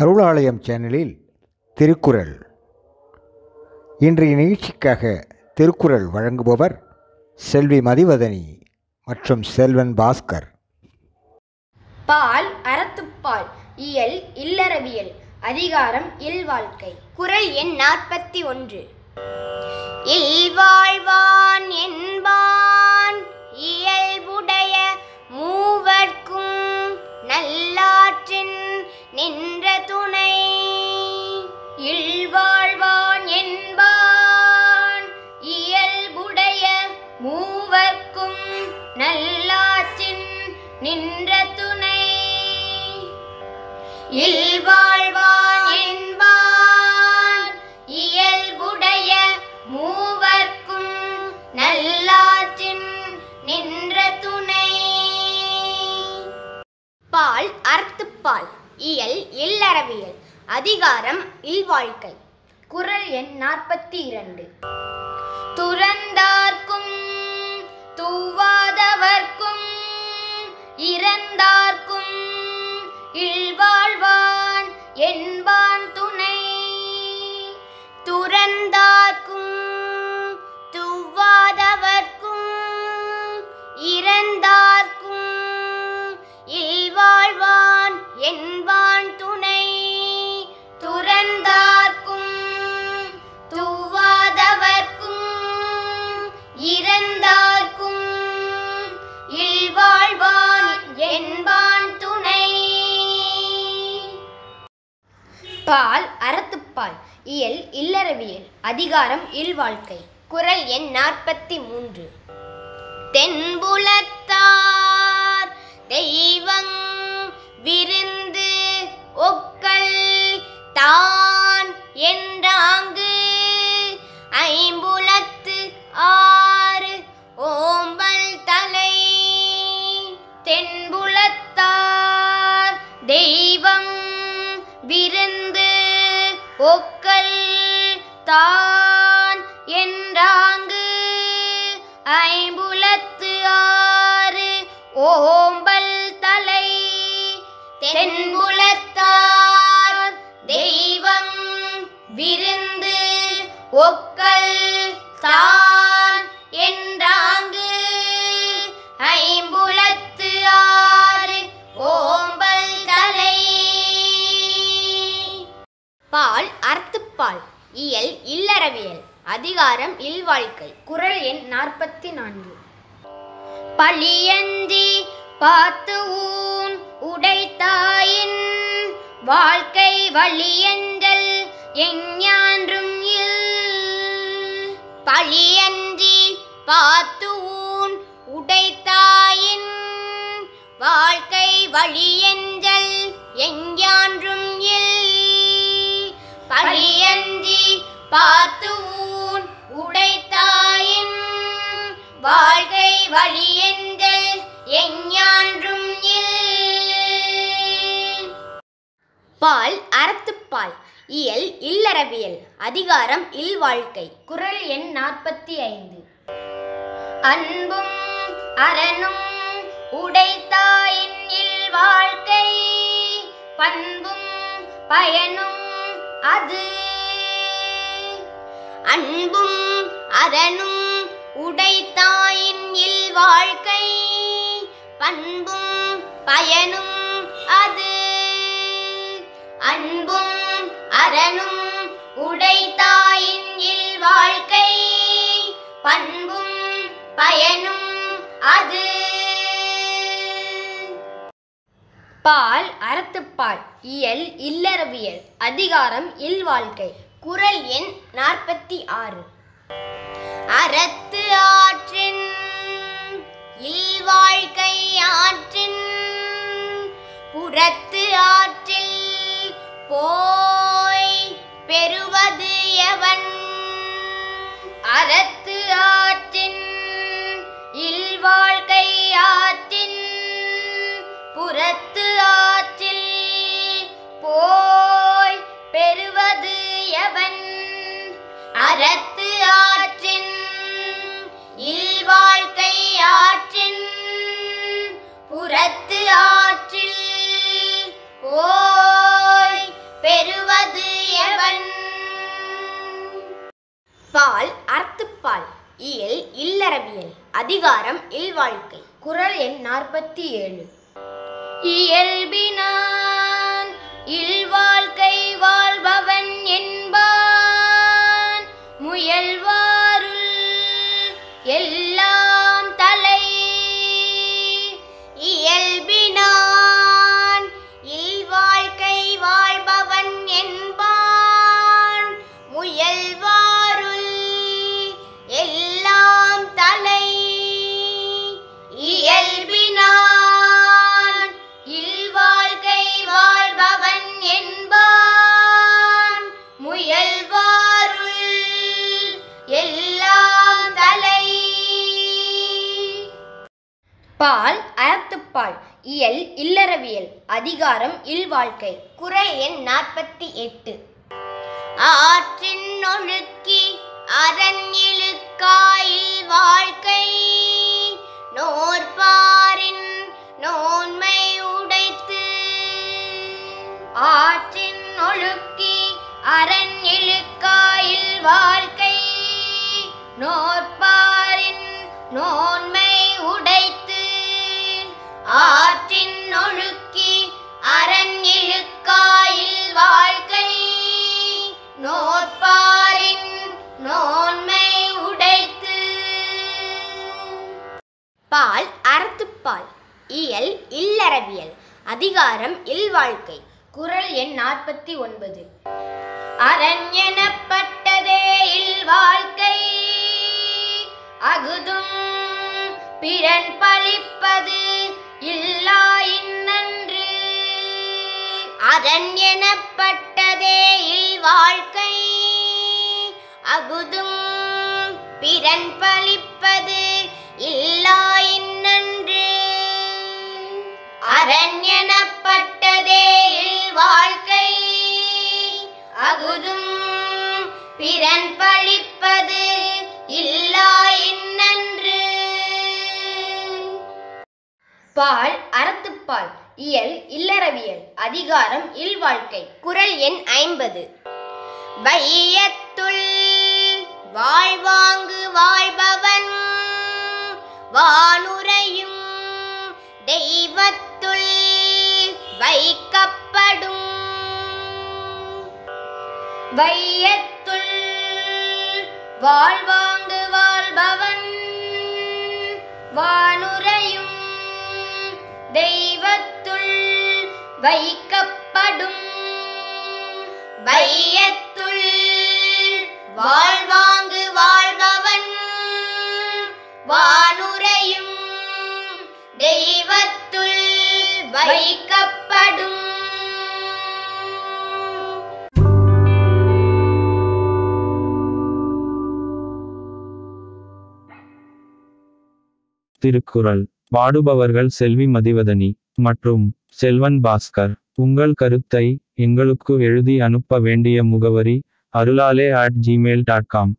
அருளாலயம் சேனலில் திருக்குறள். இன்றைய நிகழ்ச்சிக்காக திருக்குறள் வழங்குபவர் செல்வி மதிவதனி மற்றும் செல்வன் பாஸ்கர். பால் அறத்துப்பால் இயல் இல்லறவியல் அதிகாரம் இல்வாழ்க்கை. குறள் எண் நாற்பத்தி ஒன்று. இல்வாழ்வான் என்பான் இயல்புடைய மூவர்க்கும் நல்லாற்றின் நின் துணை. இல்வாழ்வான் என்பான். இயல்புடைய மூவர்க்கும் நல்லாற்றின் நின்ற துணை. பால் அறத்துப்பால் இயல் இல்லறவியல் அதிகாரம் இல்வாழ்க்கை குறள் எண் நாற்பத்தி இரண்டு. துறந்தார்க்கும் தூவாதவர்க்கும் இறந்தார்க்கும் இல்வாழ்வார் பால் அறத்துப்பால். இயல் இல்லறவியல். அதிகாரம் இல்வாழ்க்கை குறள் எண் நாற்பத்தி மூன்று தென்புலத்தார் தெய்வங் விருந்து ஒக்கல் தான் என்றாங்கு ஐம் குலத்து ஆறு ஓம்பல் தலை. தென்புலத்தார் தெய்வம் விருந்து ஒக்கல் தான் என்றாங்கு. ஐம்புலத்து ஆறு ஓம்பல் தலை. பால் அறத்துப்பால் இயல் இல்லறவியல். அதிகாரம் இல்வாழ்க்கை. குறள் எண் நாற்பத்தி நான்கு. பழியஞ்சி பார்த்து ஊன் உடைத்தாயின் வாழ்க்கை வழியஞ்சல் எஞ்ஞான்றும் இல். பழியஞ்சி பார்த்து ஊன் உடைத்தாயின் வாழ்க்கை வழியஞ்சல் எஞ்ஞான்றும் இல். பழியஞ்சி பார்த்து வாழ்க்கை வழியென்றல் எஞ்ஞான்றும் இல். பால் அறத்துப்பால் இயல் இல்லறவியல் அதிகாரம் இல் வாழ்க்கை குறள் எண் நாற்பத்தி ஐந்து அன்பும் அரணும் உடைத்தாயின் இல்வாழ்க்கை பண்பும் பயனும் அது. அன்பும் அரணும் உடைத்தான் வாழ்க்கை. பண்பும் பயனும் அது. அன்பும் அரணும் உடைத்தாயின் இல் வாழ்க்கை. பண்பும் பயனும் அது. பால் அறத்துப்பால் இயல் இல்லறவியல் அதிகாரம் இல்வாழ்க்கை குறள் எண் நாற்பத்தி ஆறு. அறத்து புறத்து ஆற்றில் ஓய் பெறுவது எவன்? பால் அறத்துப்பால் இயல் இல்லறவியல் அதிகாரம் இல்வாழ்க்கை குரல் எண் நாற்பத்தி ஏழு. இயல்பினா பால் அறத்துப்பால் இயல் இல்லறவியல் அதிகாரம் இல்வாழ்க்கை. குறை எண் நாற்பத்தி எட்டு. ஆற்றின் ஒழுக்கி அரண் இழுக்காயில் வாழ்க்கை. நோற்பாரின் நோன்மை உடைத்து. ஆற்றின் ஒழுக்கி அரண் இழுக்காயில் வாழ்க்கை. அறத்துப்பால் இயல் இல்லறவியல் அதிகாரம் இல்வாழ்க்கை குறள் எண் நாற்பத்தி ஒன்பது. அரண் எனப்பட்டதே இல்வாழ்க்கை அகுதும் பிறன் பழிப்பது இல்லா இன்னன்று அரண் எனப்பட்டதே இல்வாழ்க்கை அகுதும் பிறன் பழிப்பது இல்லாய் அரண்யனப்பட்டதேயில் வாழ்க்கை. அகுதும் பிறன் பழிப்பது இல்லா இன்னன்று. பால் அறத்துப்பால் இயல் இல்லறவியல் அதிகாரம் இல்வாழ்க்கை குறள் எண் ஐம்பது. வையத்துள் வாழ்வாங்கு வாழ்பவன் வானுரையும் தெய்வத்துள் வைக்கப்படும். வையத்துள் வாழ்வாங்கு வாழ்பவன். வானுரையும் தெய்வத்துள் வைக்கப்படும். வையத்துள் வாழ் வைக்கப்படும். திருக்குறள். பாடுபவர்கள் செல்வி மதிவதனி மற்றும் செல்வன் பாஸ்கர். உங்கள் கருத்தை எங்களுக்கு எழுதி அனுப்ப வேண்டிய முகவரி அருளாலே அட் ஜிமெயில் டாட் காம்